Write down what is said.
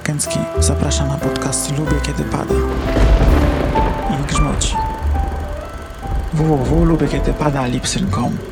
Łakęcki zaprasza na podcast Lubię Kiedy Pada. I grzmoci. Www.lubiekiedzypada.lipsyn.com